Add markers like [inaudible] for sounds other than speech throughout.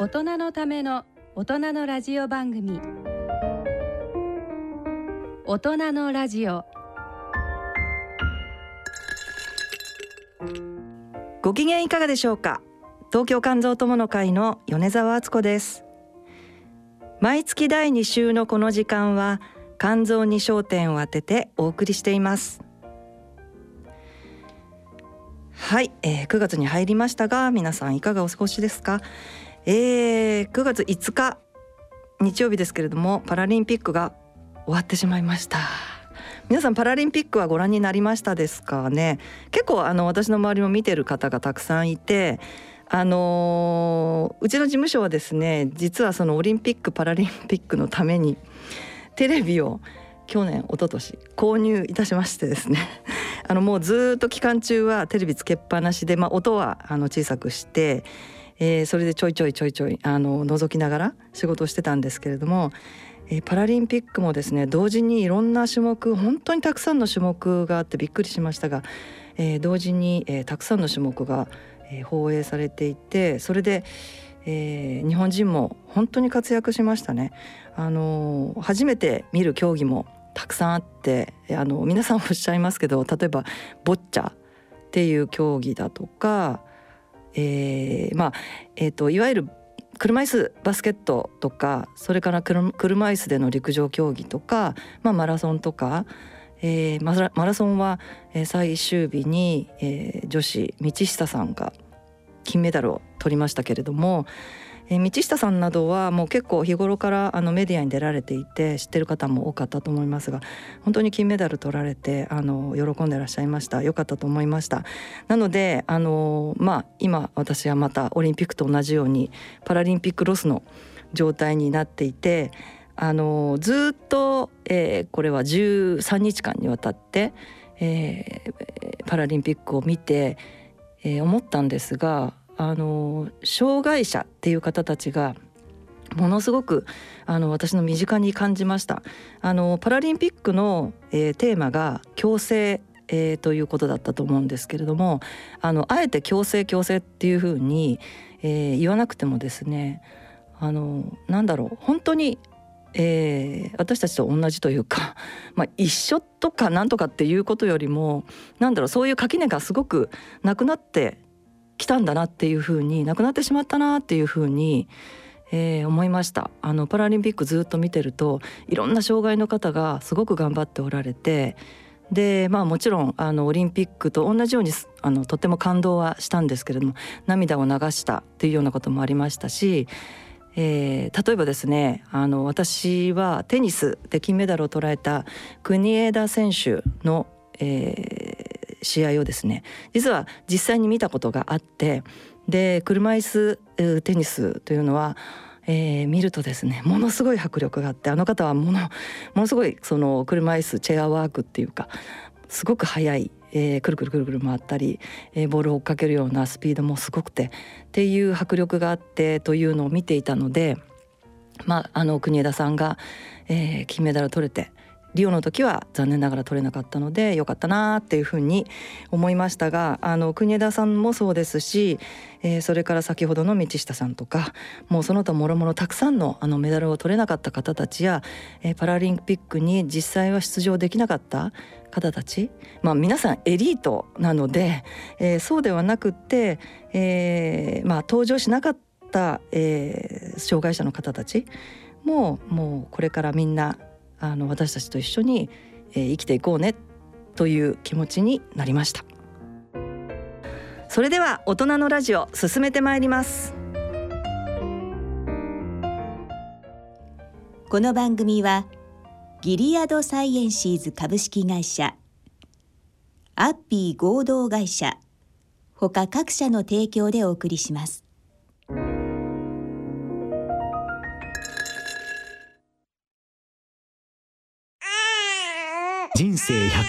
大人のための大人のラジオ番組。大人のラジオ。ご機嫌いかがでしょうか？東京肝臓友の会の米澤敦子です。毎月第2週のこの時間は肝臓に焦点を当ててお送りしています。はい、えー、9月に入りましたが皆さんいかがお過ごしですか、えー、9月5日日曜日ですけれどもパラリンピックが終わってしまいました。皆さんパラリンピックはご覧になりましたですかね？結構あの私の周りも見てる方がたくさんいてあのー、うちの事務所はですね実はそのオリンピック・パラリンピックのためにテレビを去年一昨年購入いたしましてですね。あのもうずっと期間中はテレビつけっぱなしで、まあ、音はあの小さくして、えー、それでちょいちょいちょいちょいあの覗きながら仕事をしてたんですけれども、えー、パラリンピックもですね同時にいろんな種目本当にたくさんの種目があってびっくりしましたが、えー、同時に、え、たくさんの種目がえ放映されていてそれで、え、日本人も本当に活躍しましたね。あの初めて見る競技もたくさんあってあの皆さんおっしゃいますけど例えばボッチャっていう競技だとか、えー、まあ、えーと、いわゆる車椅子バスケットとかそれから車椅子での陸上競技とか、まあ、マラソンとか、えー、マラマラソンは最終日に、えー、女子道下さんが金メダルを取りましたけれども、えー、道下さんなどはもう結構日頃からあのメディアに出られていて知ってる方も多かったと思いますが本当に金メダル取られてあの喜んでらっしゃいました。良かったと思いました。なのであのまあ今私はまたオリンピックと同じようにパラリンピックロスの状態になっていてあのずっと、えー、これは13日間にわたって、えー、パラリンピックを見て、えー、思ったんですがあの障害者っていう方たちがものすごくあの私の身近に感じました。あのパラリンピックの、えー、テーマが共生えー、ということだったと思うんですけれどもあのあえて共生共生っていうふうに、えー、言わなくてもですねあのなんだろう本当にえー、私たちと同じというか、[laughs] まあ、一緒とかなんとかっていうことよりもなんだろうそういう垣根がすごくなくなってきたんだなっていうふうになくなってしまったなっていうふうに、えー、思いました。あのパラリンピックずっと見てるといろんな障害の方がすごく頑張っておられてでまあもちろんあのオリンピックと同じようにあのとても感動はしたんですけれども涙を流したっていうようなこともありましたしえー、例えばですねあの私はテニスで金メダルを捉えた国枝選手の、えー、試合をですね実は実際に見たことがあってで車椅子テニスというのはえー、見るとですねものすごい迫力があってあの方はものものすごいその車椅子チェアワークっていうかすごく速いえー、くるくるくるくる回ったり、えー、ボールを追っかけるようなスピードもすごくてっていう迫力があってというのを見ていたので、まあ、あの国枝さんが、えー、金メダルを取れてリオの時は残念ながら取れなかったのでよかったなっていうふうに思いましたがあの国枝さんもそうですし、えー、それから先ほどの道下さんとかもうその他もろもろたくさんのあのメダルを取れなかった方たちや、えー、パラリンピックに実際は出場できなかった方たち、まあ、皆さんエリートなので、えー、そうではなくって、えーまあ、登場しなかった、えー、障害者の方たちももうこれからみんなあの私たちと一緒に、えー、生きていこうねという気持ちになりました。それでは大人のラジオ進めてまいります。この番組はギリアドサイエンシーズ株式会社アッピー合同会社他各社の提供でお送りします。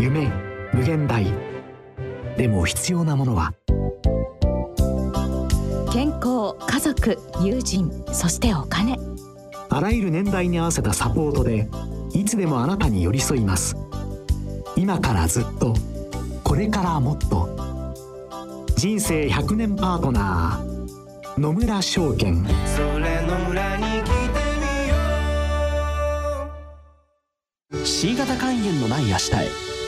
夢無限大。でも必要なものは。健康家族友人そしてお金。あらゆる年代に合わせたサポートでいつでもあなたに寄り添います。今からずっとこれからもっと。人生100年パートナー野村証券。それの裏に来てみよ C 型肝炎のない明日へ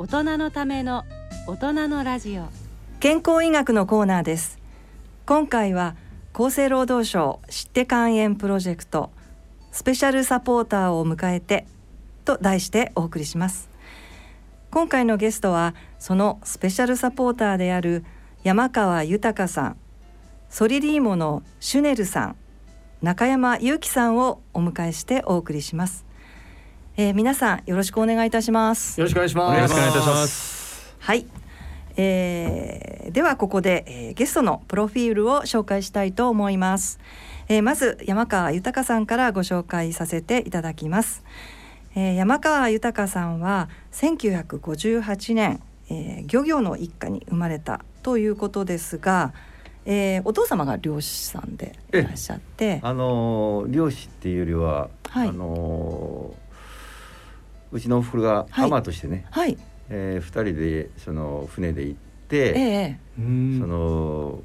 大人のための大人のラジオ。健康医学のコーナーです。今回は厚生労働省知って肝炎プロジェクトスペシャルサポーターを迎えてと題してお送りします。今回のゲストはそのスペシャルサポーターである山川豊さんソリリーモのシュネルさん中山祐樹さんをお迎えしてお送りします、えー、皆さんよろしくお願いいたします。よろしくお願いします。よろしくお願いいたします。はい。えー、ではここで、えー、ゲストのプロフィールを紹介したいと思います、えー、まず山川豊さんからご紹介させていただきます、えー、山川豊さんは1958年、えー、漁業の一家に生まれたということですが、えー、お父様が漁師さんでいらっしゃって。あのー、漁師っていうよりは、はい、あのー、うちのおふくろが海としてね、はい、はいえー、2人でその船で行って、えー、その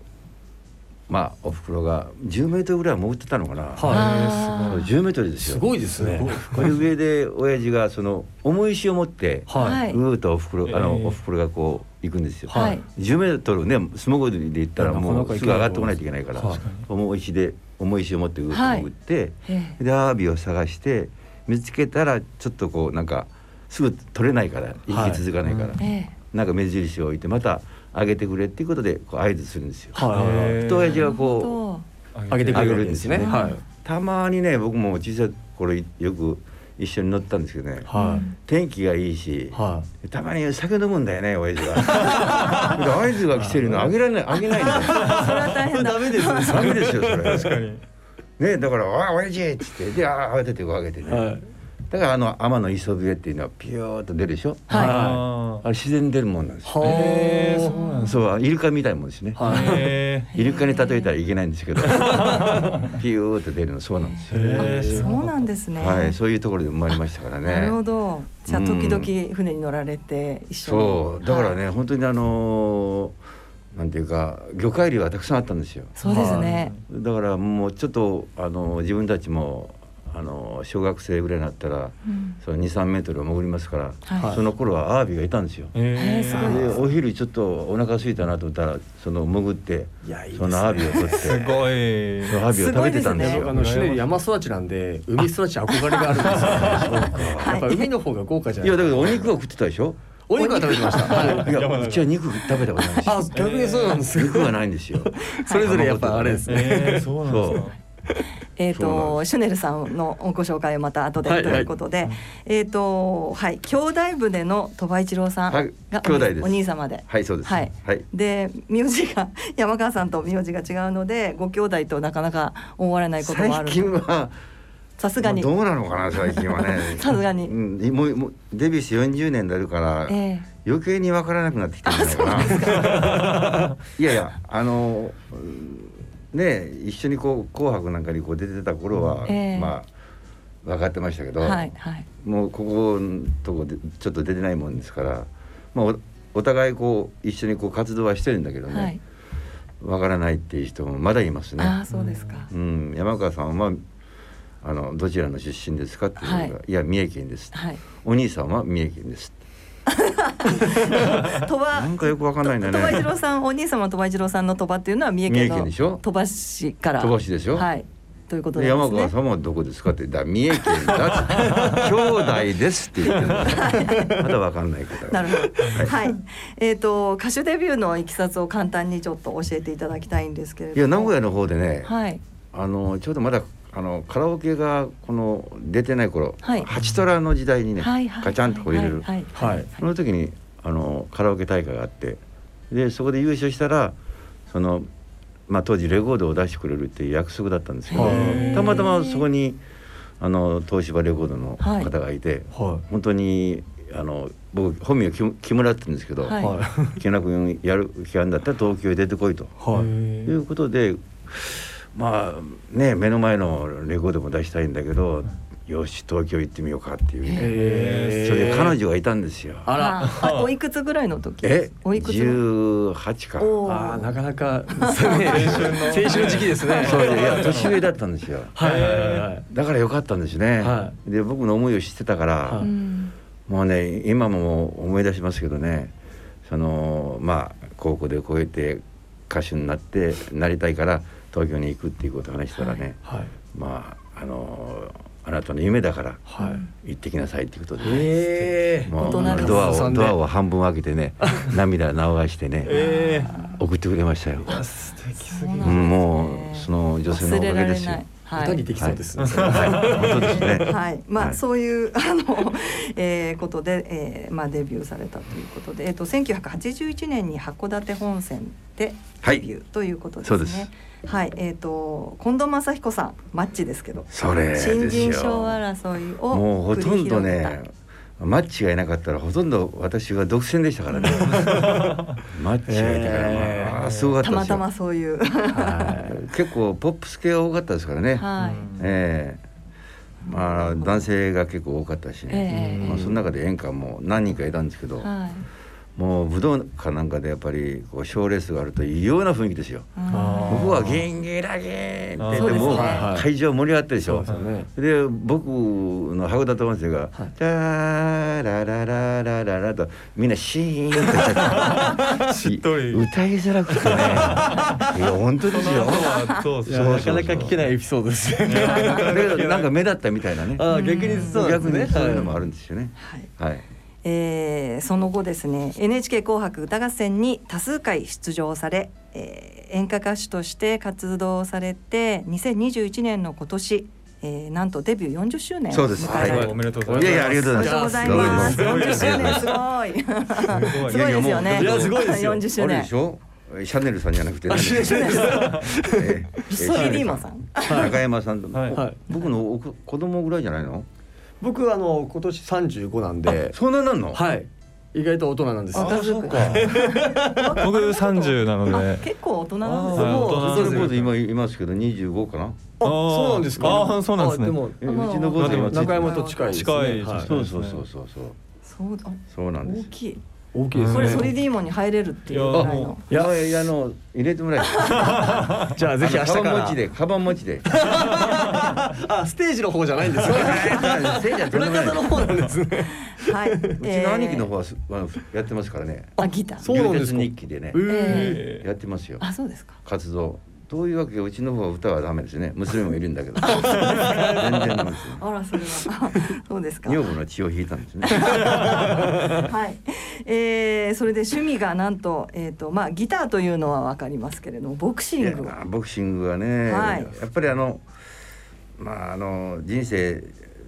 まあおふくろが10メートルぐらい潜ってたのかな。はい。10メートルですよ。すごいですね。これ上で親父がその重石を持って、はい、うーとおふくろあのおふくろがこう行くんですよ。はい。10メートルね素潜りで行ったらもうすぐ上がってこないといけないから、重石で重石を持ってうーと潜って、でアワビを探して見つけたらちょっとこうなんか。すぐ取れないから生き続かないから、はいうん、なんか目印を置いてまた上げてくれっていうことでこう合図するんですよ。はい、と親父がこう上げてくれるんですね。はい、たまにね僕も小さい頃よく一緒に乗ったんですけどね、はい、天気がいいし、はい、たまに酒飲むんだよね親父が。[laughs] 合図が来てるの上げられない上げないんだよ。それは大変ダメですね。ダメですよそれ。確かに。ねだから「おい親父!」っつってで慌ててこう上げてね。はいだからあの天の磯笛っていうのはピューっと出るでしょ？はい。あれ自然に出るもんなんです。へえ、そうなんそうイルカみたいもんですね。イルカに例えたらいけないんですけど、[laughs] ピューっと出るのそうなんですよ。そうなんですね。はい、そういうところで生まれましたからね。なるほど。じゃあ時々船に乗られて一緒に。そうだからね本当にあのなんていうか魚介類はたくさんあったんですよ。そうですね。だからもうちょっとあの自分たちもあの小学生ぐらいになったら、うん、その二三メートル潜りますから、はい、その頃はアワビがいたんですよ。えー、でお昼ちょっとお腹空いたなと思ったらその潜っていやいい、ね、そのアワビを取って [laughs] すごい。そのアワビを食べてたんですよ。すね、あのシュネル山育ちなんで海育ち憧れがあるんですよ、[laughs] やっぱ海の方が豪華じゃないいやだけどお肉を食ってたでしょ？お肉は食べてました。いやうちは肉食べたことないです。あ逆にそうなんです肉はないんですよ。[laughs] それぞれやっぱあれですね。そうなんですえっとシュネルさんのご紹介をまた後でということで、えっとはい兄弟船の鳥羽一郎さんが兄弟ですお兄様で、はいそうです。はい。で名字が山川さんと名字が違うのでご兄弟となかなか思われないこともある。最近はさすがにどうなのかな最近はね。[laughs] さすがに。うんもうもうデビューして40年になるから、えー、余計にわからなくなってきてるんじゃないかな。[laughs] いやいやあの。ね一緒にこう「紅白」なんかにこう出てた頃は、えー、まあ分かってましたけど、はいはい、もうここのとこでちょっと出てないもんですから、まあ、おお互いこう一緒にこう活動はしてるんだけどね、はい、分からないっていう人もまだいますね。あそうですか、うん、山川さんはあのどちらの出身ですかっていうのが、はい、いや三重県です、はい、お兄さんは三重県です。[laughs] 鳥羽なんかよくわかんないんだね。鳥羽一郎さんお兄様鳥羽一郎さんの鳥羽っていうのは三重県のでしょ？鳥羽市から。鳥羽市でしょ？はい。ということですね。山川さんはどこですかってだ三重県だ [laughs] 兄弟ですって言ってるまだわかんない方なるほど。はい。えっ、と歌手デビューのいきさつを簡単にちょっと教えていただきたいんですけれども。いや名古屋の方でね、はい。あのちょうどまだあのカラオケがこの出てない頃、はい。ハチトラの時代にね、ガチャンとこう入れる、はいはいその時にあのカラオケ大会があってでそこで優勝したらその、まあ、当時レコードを出してくれるっていう約束だったんですけどたまたまそこにあの東芝レコードの方がいて、は本当にあの僕本名木木村って言うんですけど、はい。木村君やる気あるんだったら東京へ出てこいと。いはい。いうことでまあね目の前のレコードも出したいんだけど、よし東京行ってみようかっていうね、それで彼女がいたんですよ。あら。あおいくつぐらいの時？えおいくつ十八か。おあーーなかなか [laughs] 青春の。青春の時期ですね。そうでいや年上だったんですよ。はい。はい。はい。はいだからよかったんですね。はで僕の思いを知ってたから、はい。うん。もうね今も思い出しますけどね。そのまあ高校でこうやって歌手になってなりたいから東京に行くっていうことを話したらね、はい。まああのあなたの夢だからはい。行ってきなさいっていうことで、ええ。もうドアをドアを半分開けてね [laughs] 涙流してね、え。送ってくれましたよ。え素敵すぎねもうその女性のおかげですよ。歌にできそうですね。はい、ね。は。い、まあ、はい。そういうあの、[laughs] えー、ことで、えー、まあデビューされたということで、えっ、と1981年に函館本線でデビューということですね。はい、えっ、と近藤正彦さんマッチですけど、それですよ。新人賞争いをもうほとんどねマッチがいなかったらほとんど私は独占でしたからね。[laughs] マッチがいたから、へー。まあ、すごかったですよ。たまたまそういう、はい。結構ポップス系が多かったですからね、はい、ええ。まあ男性が結構多かったしね、ええ。まあ、その中で演歌も何人かいたんですけど、はい、もう武道館なんかでやっぱりこう賞レースがあると異様な雰囲気ですよ。あ僕はゲンゲラゲンって言っても会場盛り上がってるでしょ。でねで僕の函館温泉が「ラララララララ」とみんなシーンとしちゃってし [laughs] っとり歌いづらくてね [laughs] いや本当ですよ。なかなか聞けないエピソードですねだけどなんか目立ったみたいなね。逆にそうなん逆ですねにそういうのもあるんですよね。はい。はい。えーその後ですね NHK 紅白歌合戦に多数回出場され、えー演歌歌手として活動されて2021年の今年、えーなんとデビュー40周年をそうです。迎えられたはい。おめでとうございます。いやいやありがとうございます。でとうございます。どうも40周年すごい。すごい。ですよね。いやすごいですよ。40周年。あれでし。ょ？シャネルさんじゃなくて、ね、あシャネルさんええソリリーマさん。中山さんと、僕の子供ぐらいじゃないの？僕あの今年35なんで。そんななんの？はい。意外と大人なんですあそうか。僕30なので。結構大人なんですはいね。大人なんですそれこそ今いますけど25かな？あそうなんですか？あーそうなんですね。あでもえうちの子でも中山と近いですね。近いはい。そうそうそうそう。そうそうだ。そうなんです。大きい。大きいですね。これソリディーモンに入れるっていうぐらいの。いやいやあの入れてもらえ [laughs] じゃあぜひ明日から。カバン持ちでカバン持ちで。[laughs] あステージの方じゃないんですよせいじゃとんでもない裏方の方なんですね。[laughs] はい。うちの兄貴の方はやってますからね。あギター。そうなんです日記でね。えやってますよ。あそうですか。活動どういうわけかうちの方は歌はダメですね。娘もいるんだけど。[laughs] 全然ダメですね。あらそれはそうですか。女房の血を引いたんですね。はい、えー、それで趣味がなんと,、えーとまあ、ギターというのは分かりますけれどもボクシング。ボクシングはね、はい。やっぱりあのまああの人生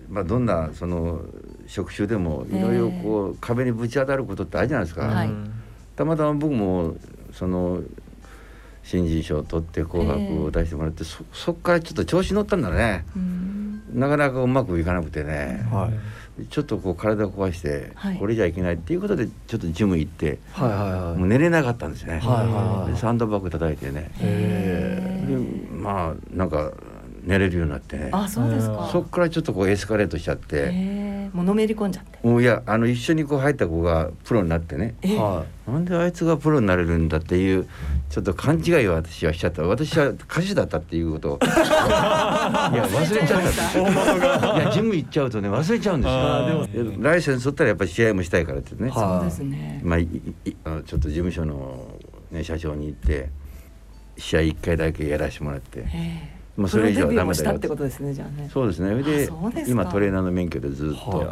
まあどんなその職種でもいろいろこう壁にぶち当たることってあるじゃないですか、はい。たまたま僕もその新人賞を取って「紅白」を出してもらって、そそっからちょっと調子乗ったんだね。うん。なかなかうまくいかなくてね、はい。ちょっとこう体を壊して、はい。これじゃいけないっていうことでちょっとジム行って、はいはいはい。もう寝れなかったんですね、はいはいはいでサンドバッグ叩いてね。へでまあなんか寝れるようになって。ねあそうですか。そっからちょっとこうエスカレートしちゃって、えー、もうのめり込んじゃって。もういやあの一緒にこう入った子がプロになってね。えーはなんであいつがプロになれるんだっていうちょっと勘違いを私はしちゃった。私は歌手だったっていうことを。[laughs] いや忘れちゃった。いやジム行っちゃうとね忘れちゃうんですよ。でライセンス取ったらやっぱり試合もしたいからってね、そうですね。まあ、いいあのちょっと事務所の、ね、社長に行って試合1回だけやらせてもらって。えまあそれ以上はダメだよって。ことですねじゃあね。そうですね。で今トレーナーの免許でずっと。い。や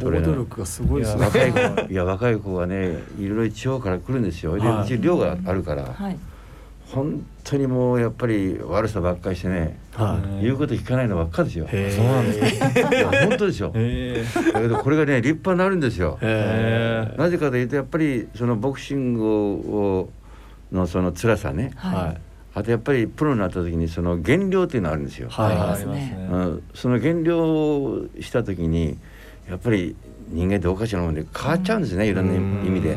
トレーナー。がすごいですね。若い子。いや若い子がねいろいろ地方から来るんですよ。でうち寮があるから、はい。本当にもうやっぱり悪さばっかりしてね、はい、言うこと聞かないのばっかですよ。そうなんです。か。いや本当ですよ。だけどこれがね立派になるんですよ。なぜかというとやっぱりそのボクシングをのその辛さね。はい。あとやっぱりプロになった時にその減量っていうのあるんですよ。はい。ありますね。その減量した時にやっぱり人間っておかしなもんで変わっちゃうんですね、いろんな意味で。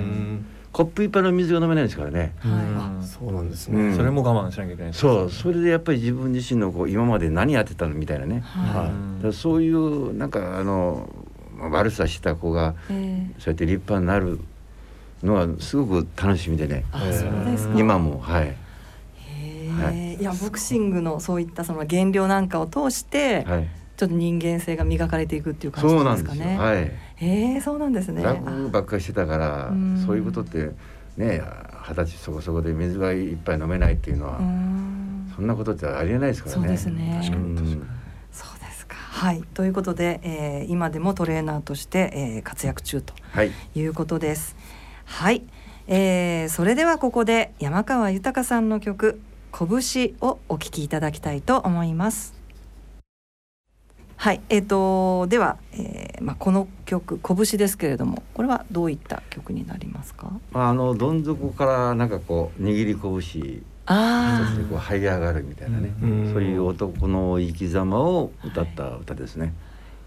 コップ一杯の水が飲めないですからね。はい、そうなんですね、それも我慢しなきゃいけない、そう、それでやっぱり自分自身のこう今まで何やってたのみたいなね。はい。そういうなんかあの悪さした子が、そうやって立派になるのはすごく楽しみでね。あ、そうですか。今もはい。はい、いやボクシングのそういったその減量なんかを通して、はい、ちょっと人間性が磨かれていくっていう感じですかね。はい。ええそうなんですね。楽ばっかりしてたから、そういうことってね二十歳そこそこで水が一杯飲めないっていうのはそんなことってありえないですからね。そうですね。確かに確かに。そうですか。はい。ということで、えー、今でもトレーナーとして、えー、活躍中ということです。はい。はい、えー、それではここで山川豊さんの曲「拳」をお聴きいただきたいと思います。はい、えーと、では、えーまあ、この曲「拳」ですけれどもこれはどういった曲になりますか、まあ、あのどん底からなんかこう握り拳あ一つでこう這い上がるみたいなね、うん、そういう男の生き様を歌った歌ですね。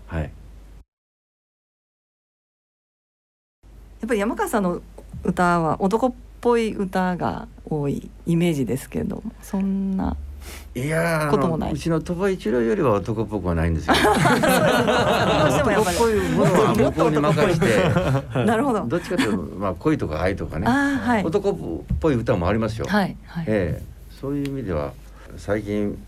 はい、やっぱり山川さんの歌は男っぽい歌が多いイメージですけれどもそんないやこともない。うちの鳥羽一郎よりは男っぽくはないんですよ。男っぽいものは向こうに任して、[laughs] なるほど。どっちかというとまあ恋とか愛とかね、はい、男っぽい歌もありますよ。はいはい、ええ。そういう意味では最近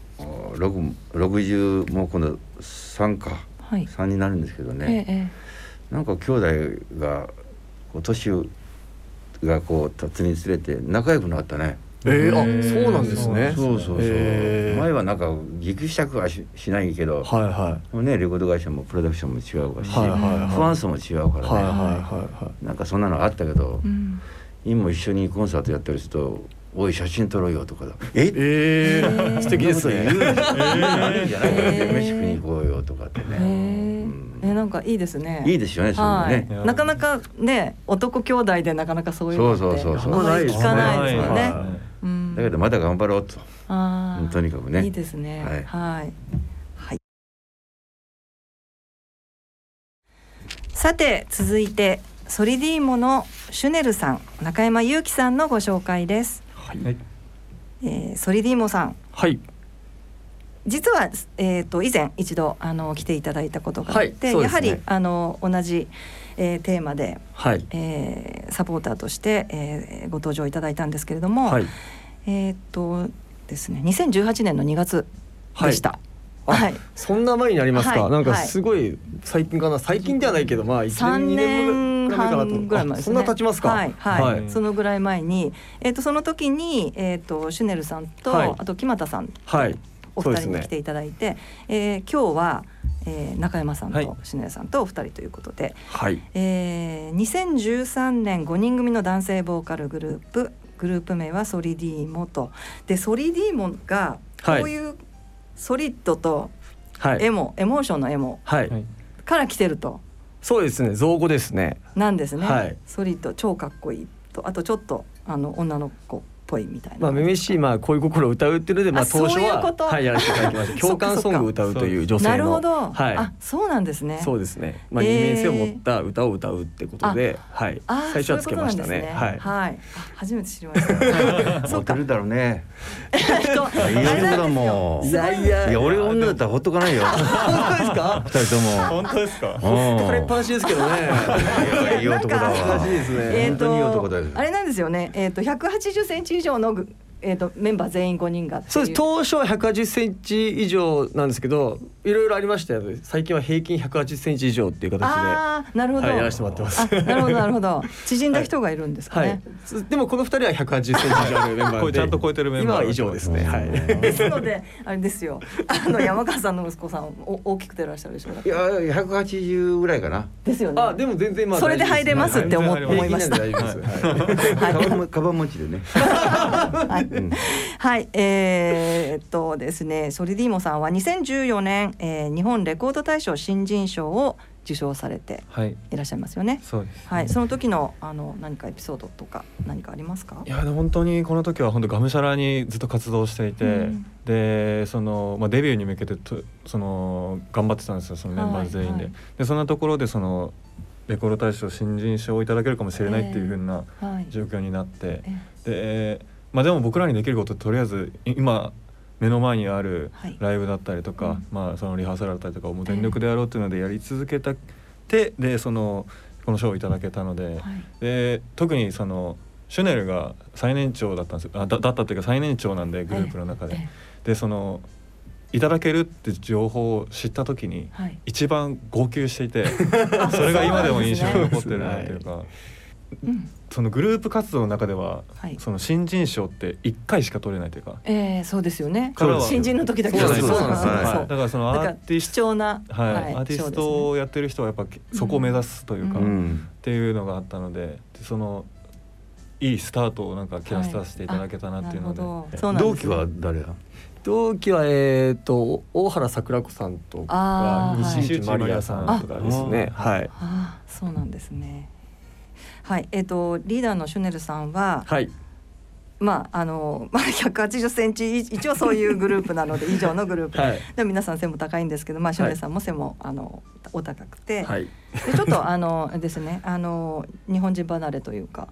六六十もう今度三か三、はい、になるんですけどね。ええ、なんか兄弟がこう年がこう経つにつれて仲良くなったね。えー、あそうなんですね。そうそうそう、前はなんかぎくしゃくはししないけど、はいはい、ねレコード会社もプロダクションも違うし、はいはいはい、ファン層も違うからね、はいはいはいはい、なんかそんなのあったけど、うん、今も一緒にコンサートやったりすると「おい写真撮ろうよ」とか「え？え？ー、素敵ですね」言うんじゃないか飯食いに行こうよとかってね。えなんかいいですね。いいですよね。はい、なかなかね男兄弟でなかなかそういうのってそうそうそうそう聞かないですよね。だけどまだ頑張ろうと。あとにかくね。いいですね。はい。はい。はい、さて続いてソリディーモのシュネルさん中山祐樹さんのご紹介です。はい。えー、ソリディーモさん。はい。実は、えーと、以前一度あの来ていただいたことがあって、はいね、やはりあの同じ、えー、テーマで、はい、えー、サポーターとして、えー、ご登場いただいたんですけれども、はい、えっ、とですね2018年の2月でした。はい、そんな前になりますか、はい、なんかすごい最近かな。最近ではないけどまあ1年2年半ぐらい前、ね、そんな経ちますか。はい、はい。はい、そのぐらい前に、えーと、その時に、えーと、シュネルさんと、あと木俣さん、はい、お二人に来ていただいて、ねえー、今日は、えー、中山さんと篠谷さんとお二人ということで、はい。えー、2013年5人組の男性ボーカルグループグループ名はソリディーモと。でソリディーモがこういうソリッドとエモ、はい、エモーションのエモから来てると。そうですね。造語ですね。なんですね、はい、ソリッド超かっこいいと。あとちょっとあの女の子ぽいみたいな。まあめめしいまあ恋心を歌うっていうのでまあ当初ははいやらせていただきました。[laughs] 共感ソングを歌うという女性の。なるほど。はい。あそうなんですね。そうですね。まあ二面性を持った歌を歌うってことで、はい。最初はつけましたね。はい。はい。初めて知りました。[laughs] そうか。るだろうね。[laughs] いやだもいやいやいや俺女だったらほっとかないよ。本当ですか？二人とも。本当ですか？これっぱなしですけどね。いい男だわ。難しいですね。えっとあれなんですよね。えっと百八十センチ以上のえっ、とメンバー全員5人がそうです。当初は180センチ以上なんですけどいろいろありましたよ。最近は平均180センチ以上っていう形で。ああなるほど、はい、やらせてもらってます。なるほどなるほど。[laughs] 縮んだ人がいるんですかね、はい、でもこの二人は180センチ以上あるメンバーで。ちゃんと超えてるメンバー今は以上ですね。はい。ですのであれですよ。あの山川さんの息子さんお大きくてらっしゃるでしょいや180ぐらいかな。ですよね。あでも全然まあそれで入れますって思思いました。はい。カバン持ちでね。はい、はい、えー、っとですねソリディーモさんは2014年、えー、日本レコード大賞新人賞を受賞されてい。らっしゃいますよね。はい、そうです、ね、はい、その時のあの何かエピソードとか何かありますか？いや本当にこの時は本当がむしゃらにずっと活動していて、うん、でそのまあデビューに向けてとその頑張ってたんですよそのメンバー全員で。はい。はい、でそんなところでそのレコード大賞新人賞をいただけるかもしれないっていうふうな状況になって、えー、でまあでも僕らにできることとりあえず今目の前にあるライブだったりとか、はい、まあそのリハーサルだったりとかをもう全力でやろうっていうのでやり続けたてでそのこの賞をいただけたのではい、で特にそのシュネルが最年長だったんですあだだったっていうか最年長なんでグループの中で。でそのいただけるって情報を知った時に一番号泣していて、[laughs] はい、それが今でも印象に残ってるなっていうか。そのグループ活動の中では、はい、その新人賞って一回しか取れないというか、えー、そうですよね。新人の時だけそうなんです。だからそのアーティストはい、はい、アーティストをやってる人はやっぱそこを目指すというか、うん、っていうのがあったのでそのいいスタートをなんか切らさせていただけたなっていうので、はい、同期は誰だ同期はえっ、ー、と大原桜子さんとか西内まりやさんとかですね。はい。あそうなんですね。はい、えっ、ー、とリーダーのシュネルさんは。はい。まああのまあ180センチ一応そういうグループなので [laughs] 以上のグループ、はい、で皆さん背も高いんですけど、まあシュネルさんも背も、あのお高くて、はい、でちょっとあのですねあの日本人離れというか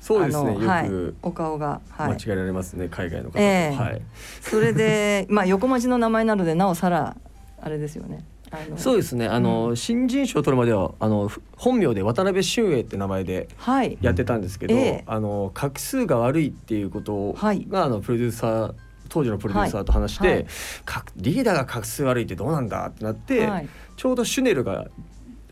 そうですね。はい、お顔が、はい、間違えられますね。海外の方、えー、はい。それで、まあ横文字の名前なのでなおさらあれですよね。そうですね。あの、うん、新人賞を取るまではあの本名で渡辺俊英って名前でやってたんですけど、はいえ。ー、あの画数が悪いっていうことが、はい、あのプロデューサー当時のプロデューサーと話して、はい、リーダーが画数悪いってどうなんだってなって、ちょうどシュネルが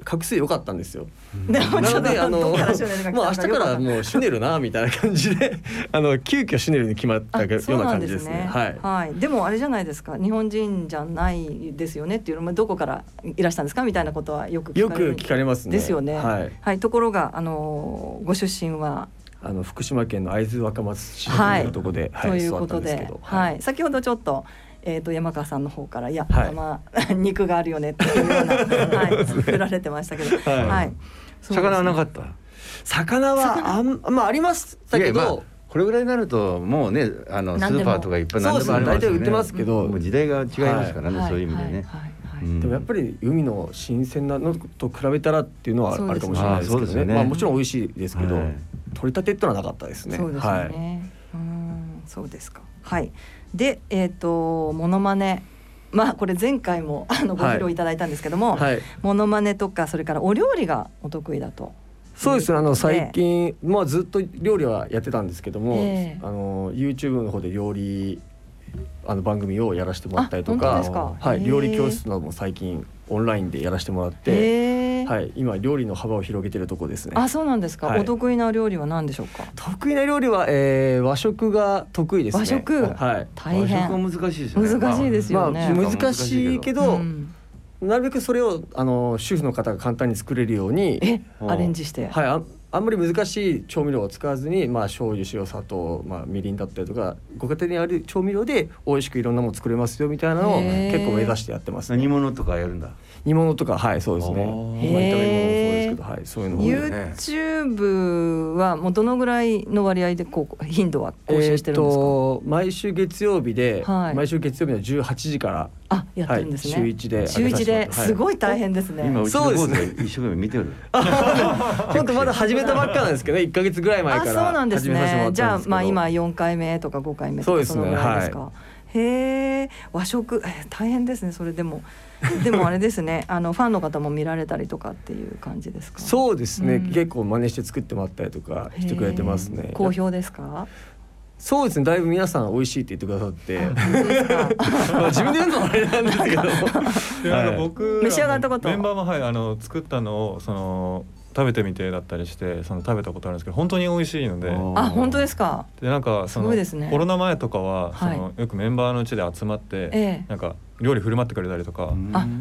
画数良かったんですよ。なのであのもう明日からもうシュネルなみたいな感じで [laughs] あの急遽シュネルに決まったような感じですね。はい、はい、でもあれじゃないですか。日本人じゃないですよねっていうのもどこからいらしたんですか？みたいなことはよくよく聞かれますね。ですよね。はい、はい、ところがあのご出身は？あの福島県の会津若松市とい。うところで、はい、ということで、はい、先ほどちょっとえー、と山川さんの方から「いや、はい、まあ [laughs] 肉があるよね」っていうような、[laughs] はい、振られてましたけど、はい、はい、魚はなかった？魚はあん [laughs] まあありましたけど、これぐらいになるともうねあのスーパーとかいっぱい何でもありますよね。売ってますけど、もう時代が違いますからね、はい、そういう意味でね。でもやっぱり海の新鮮なのと比べたらっていうのはあるかもしれないですけどね。ね。まあもちろん美味しいですけど、はい、取り立てってのはなかったですね。そうですね。はい、うん。そうですか。はい。でえっ、ー、とモノマネまあこれ前回もあのご披露いただいたんですけども、はい、モノマネとかそれからお料理がお得意だと。そうですあの最近、まあ、ずっと料理はやってたんですけども、えー、あの YouTube の方で料理あの番組をやらせてもらったりとか。はい、料理教室なども最近オンラインでやらせてもらって、はい、今料理の幅を広げてるとこですね。あ、そうなんですか。はい、お得意な料理は何でしょうか？得意な料理は、えー、和食が得意です、ね、和食、はい、大変。難しいですよね。難しいですよね。まあ、難しいけど。うんなるべくそれをあの主婦の方が簡単に作れるようにアレンジしてはいああんまり難しい調味料を使わずに、まあ醤油塩砂糖、まあ、みりんだったりとかご家庭にある調味料で美味しくいろんなもの作れますよみたいなのを結構目指してやってます、ね、煮物とかやるんだ？煮物とかはいそうですね。まあ、炒め物もそうですけど、はい、そういうのも、ね、YouTube はもうどのぐらいの割合でこう頻度は更新してるんですか？えー、毎週月曜日で、はい、毎週月曜日の18時からあやってるんですね。はい、週一で週一ですごい大変ですね。今うちの方で一生懸命見てる。[laughs] 本当まだ始めたばっかなんですけど、一ヶ月ぐらい前からそうなんですね。じゃあまあ今四回目とか五回目とかそのぐらいですか？へえ和食え大変ですねそれでも [laughs] でもあれですねあのファンの方も見られたりとかっていう感じですか？そうですね、うん、結構真似して作ってもらったりとかしてくれてますね。好評ですか？そうですねだいぶ皆さん美味しいって言ってくださって。[laughs] まあ自分で言うのもあれなんですけど。[laughs] はい、僕召し上がったこと？メンバーもはいあの作ったのをその食べてみてだったりしてその食べたことあるんですけど本当に美味しいので。あ本当ですか？でなんかその、ね、コロナ前とかは、はい、そのよくメンバーのうちで集まって、ええ、なんか料理振る舞ってくれたりとか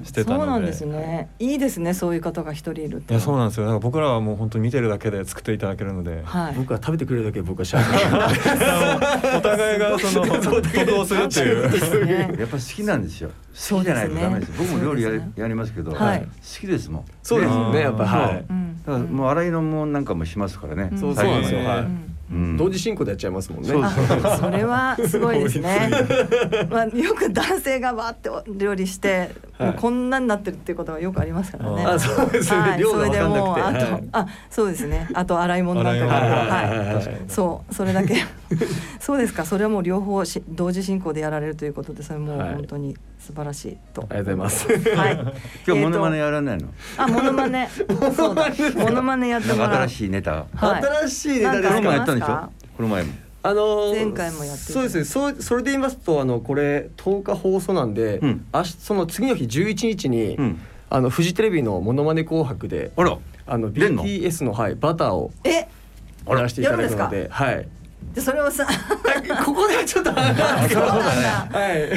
してたので、そうなんですね。いいですねそういう方が一人いるいやそうなんですよ。だから僕らはもう本当に見てるだけで作っていただけるので、はい、僕は食べてくれるだけ僕は幸せ。[laughs] お互いがその得をするっていう、ね、やっぱ好きなんですよ。好きじゃないとダメです。僕も料理や,、やりますけど、はい、好きですもん。そうですねやっぱはい。だからもう洗いのもなんかもしますからね、そうなんですよは。い同時進行でやっちゃいますもんね。それはすごいですね。[laughs] まあよく男性がわって料理して、もうこんなになってるっていうことはよくありますからね。あ、そうですね。量が分かんなくて。あと、あ、そうですね。あと洗い物なんかも、はい。そう、それだけ。そうですか。それはもう両方し同時進行でやられるということで、それも本当に素晴らしいと。ありがとうございます。はい。[laughs] 今日モノマネやらないの？あ、モノマネ。[laughs] そうだ。モノマネやってもらう。新しいネタ。新しいネタですか？でしょ？この前も。あの前回もやってそうですね。そうそれで言いますとあのこれ10日放送なんで、うん、あその次の日11日に、うん、あのフジテレビのものまね紅白であら。あの BTS の？はいバターをえ？やらせていただくのではいでそれをさ [laughs] ここでちょっとそうなんだ。はい。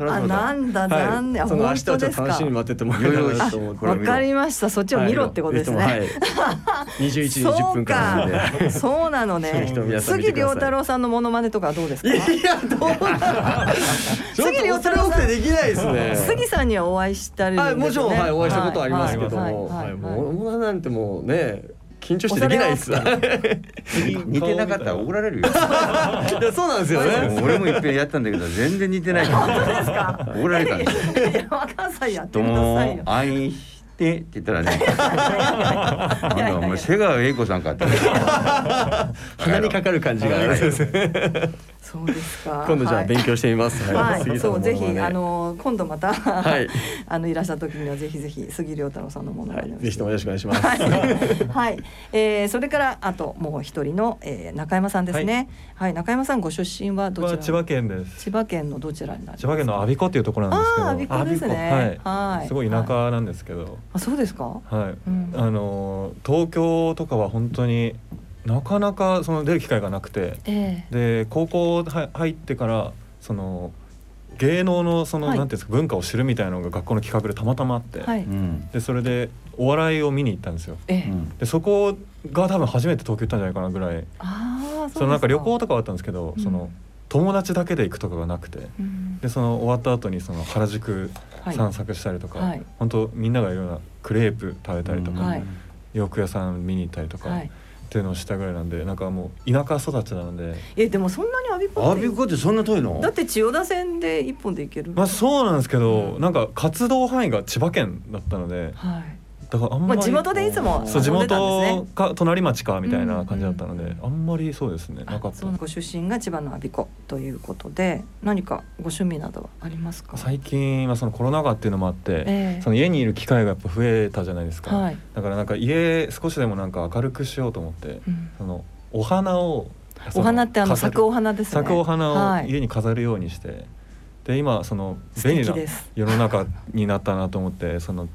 あなんだなんだ、その明日はちょっと楽しみに待っててもらえたらと思ってわかりました。そっちを見ろってことですね、はい、[laughs] 21時10分からで。そうなのね。杉良太郎さんのモノマネとかどうですか？いやどうだ [laughs] 杉良太郎さん。できないですね。杉さんにはお会いしたり、もちろんはい。お会いしたことありますけども。はいモノマネなんてもうね緊張してできないです。[laughs] 似てなかったら怒られるよ。い [laughs] やそうなんですよね。俺もいっぺんやったんだけど全然似てない。本当ですか。怒られたんですよ。若さやってくださいよ。愛してって言ったらね。[laughs] あの瀬川栄子さんかって。鼻にかかる感じがある。そうですか。[laughs] 今度じゃあ勉強してみます。はい。そうぜひあの今度また [laughs] あのいらした時にはぜひぜひ杉良太郎さんのものまねぜひともよろしくお願いします。はい。[laughs] えそれからあともう一人の中山さんですね。はい。中山さんご出身はどちら？千葉県です。千葉県のどちらになる？千葉県の我孫子っていうところなんですけど。あ我孫子ですね。はい。すごい田舎なんですけど。あそうですか？はい。あの東京とかは本当に。なかなかその出る機会がなくて、えー、で高校入ってからその芸能のその、はい、なんていうんですか文化を知るみたいなのが学校の企画でたまたまあって、はい、でそれでお笑いを見に行ったんですよ。えー、でそこが多分初めて東京行ったんじゃないかなぐらい。あそのなんか旅行とかはあったんですけど、うん、その友達だけで行くとかがなくて、うん、でその終わった後にその原宿散策したりとか、はい、本当みんながいるようなクレープ食べたりとか、うん。はい、洋服屋さん見に行ったりとか。っていうのをしたぐらいなんでなんかもう田舎育ちなので。えでもそんなに我孫子我孫子ってそんな遠いの？だって千代田線で一本で行ける。まあそうなんですけど、うん、なんか活動範囲が千葉県だったので、はい、だからあんまり、まあ、地元でいつもそう地元か隣町かみたいな感じだったので、あんまりそうですねなかった。ご出身が千葉の我孫子ということで何かご趣味などはありますか？最近はそのコロナ禍っていうのもあって、えー、その家にいる機会がやっぱ増えたじゃないですか、はい、だからなんか家少しでもなんか明るくしようと思って、うん、そのお花をお花ってあの咲くお花ですね。咲くお花を家に飾るようにして、はい、で今その便利な世の中になったなと思ってその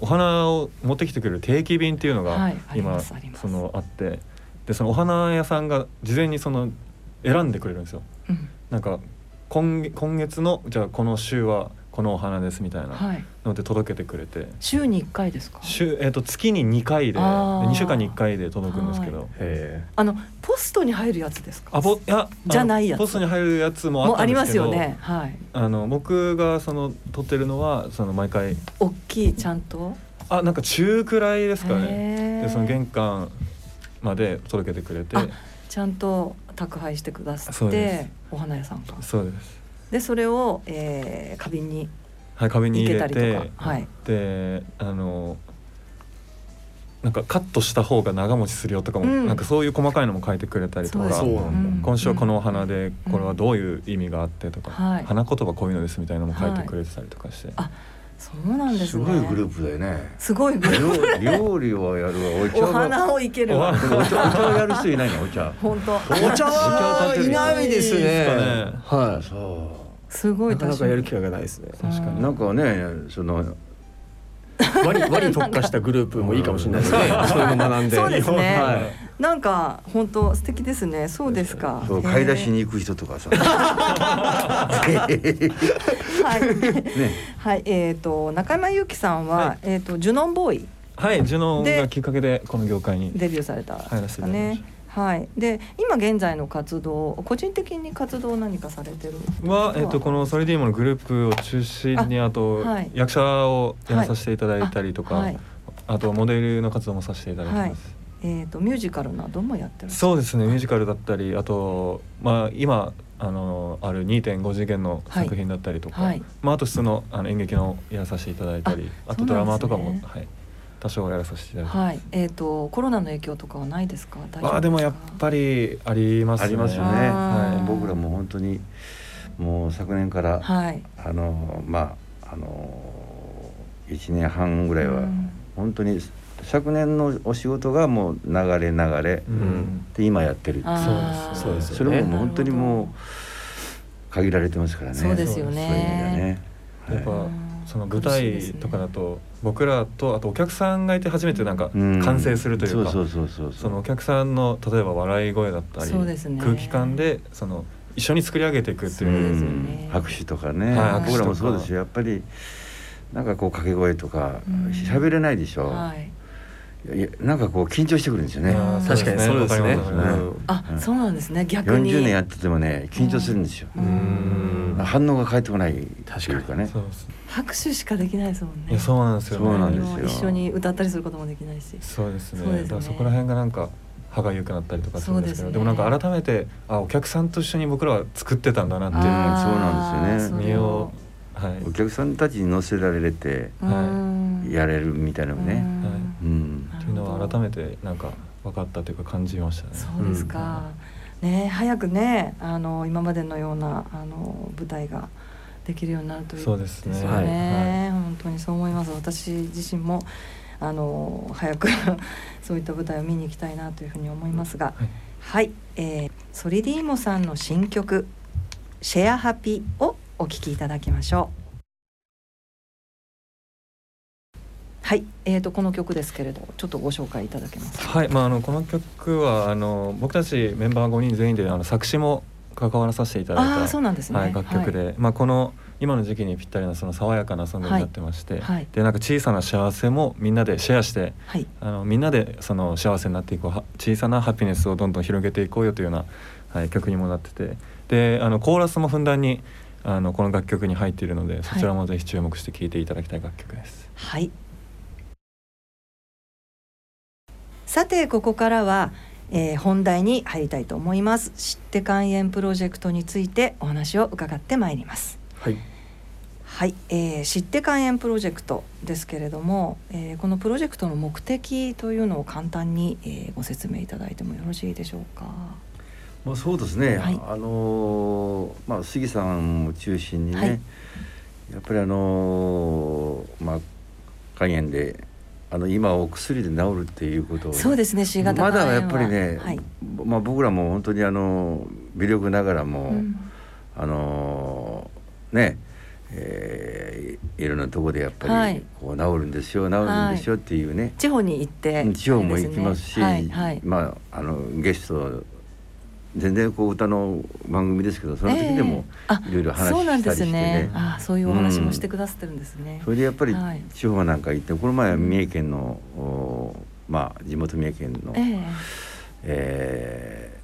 お花を持ってきてくれる定期便っていうのが今、そのあってでそのお花屋さんが事前にその選んでくれるんですよ。うん、なんか今今月のじゃあこの週はこのお花ですみたいなので届けてくれて、はい、週に1回ですか？週、えーと、月に2回で2週間に1回で届くんですけど、はい、あのポストに入るやつですか？あぼいやじゃないやつ。ポストに入るやつもありますよね、はい、あの僕がその取ってるのはその毎回。大きいちゃんと？あなんか中くらいですかね。でその玄関まで届けてくれて。ちゃんと宅配してくださってお花屋さんかそうですでそれを、えー、花瓶にはい花瓶に入れてはい、であのなんかカットした方が長持ちするよとかも、うん、なんかそういう細かいのも書いてくれたりとか、うん、今週はこのお花でこれはどういう意味があってとか、うん、花言葉こういうのですみたいなのも書いてくれてたりとかして、はい、あそうなんです、ね、すごいグループだよね。すごいグループ。料理はやるわ。お茶お花をいけるわ。お茶お茶をやる人いないの？お茶。本当。お茶はいないですね。はい。そう。すごいなかなかやる機会がないですね。確かに。なんかねその。ワニワニ特化したグループもいいかもしれないですね。そういうの学んで。そうですね。はいなんか本当素敵ですね。そうですか。そう買い出しに行く人とかさ。[laughs] はい。ね、はい。えっ、ー、と中山由紀さんは、はい、えっ、ー、とジュノンボーイ。はい。ジュノンがきっかけでこの業界にデビューされたですかね。はい、で今現在の活動個人的に活動何かされてる？は、えっと、このソリディーモのグループを中心にあと、はい、役者をやらさせていただいたりとか、はい、あとモデルの活動もさせていただいてます。えーと、ミュージカルなどもやってる。そうですねミュージカルだったりあと、まあ、今あのある2.5次元の作品だったりとか、はい、まあ、あと普通のあの演劇のやらさせていただいたりあとドラマとかも、ね、はい、多少やらさせていただいて、はい、えっ、ー、とコロナの影響とかはないですか？あでもやっぱりあります、ね、ありますよね、はい、僕らも本当にもう昨年から、はい、あのまああの1年半ぐらいは本当に昨年のお仕事がもう流れ流れ、うん、で今やってる。そうですそれももう本当にもう限られてますからね。そうですよね。やっぱその舞台とかだと僕らとあとお客さんがいて初めてなんか完成するというかそのお客さんの例えば笑い声だったり、空気感でその一緒に作り上げていくっていう。拍手とかね、はい、僕らもそうですよやっぱりなんかこう掛け声とか喋れないでしょ、はいなんかこう緊張してくるんですよね。確かにそうですね。あ、そうなんですね。逆に。40年やっててもね緊張するんですよ。反応が返ってこないっていうかね。拍手しかできないですもんね。そうなんですよ。そうなんですよ。一緒に歌ったりすることもできないし。そうですね。だからそこら辺がなんか歯がゆくなったりとかするんですけど、でもなんか改めてあお客さんと一緒に僕らは作ってたんだなっていうそうなんですよね。身をはい、お客さんたちに乗せられて、はい、やれるみたいなのね。はい、うん、というのは改めてなんか分かったというか感じましたね。そうですか。うん、ね早くねあの今までのようなあの舞台ができるようになるといいですね。すね。はい、本当にそう思います。私自身もあの早く [laughs] そういった舞台を見に行きたいなというふうに思いますが、はい、はい、えー、ソリディーモさんの新曲シェアハピをお聞きいただきましょう。はい、えーと、この曲ですけれどちょっとご紹介いただけますはい、まあ、あのこの曲はあの僕たちメンバー5人全員であの作詞も関わらさせていただいたそうなんですね、はい、楽曲で、はい、まあ、この今の時期にぴったりなその爽やかなソングになってまして、はい、でなんか小さな幸せもみんなでシェアして、はい、あのみんなでその幸せになっていこう小さなハピネスをどんどん広げていこうよというような、はい、曲にもなっててであのコーラスもふんだんにあのこの楽曲に入っているのでそちらもぜひ注目して聴いていただきたい楽曲です。はい。さてここからは、えー、本題に入りたいと思います。知って肝炎プロジェクトについてお話を伺ってまいります。はい。はい、えー、知って肝炎プロジェクトですけれども、えー、このプロジェクトの目的というのを簡単に、えー、ご説明いただいてもよろしいでしょうか？まあ、そうですね、はい、あのまあ、杉さんを中心にね、はい、やっぱりあのまあ肝炎であの今お薬で治るっていうことそうですね C 型まだやっぱりね、はい、まあ、僕らも本当にあの微力ながらも、うん、あのねえー、いろんなところでやっぱりこう治るんですよ、治るんですよっていうね、地方に行って地方も行きますし、まああのゲスト全然こう歌の番組ですけどその時でもいろいろ話したりしてね,、あそういうお話もしてくださってるんですね、それでやっぱり地方なんか行ってこの前は三重県の、まあ地元三重県の、えーえ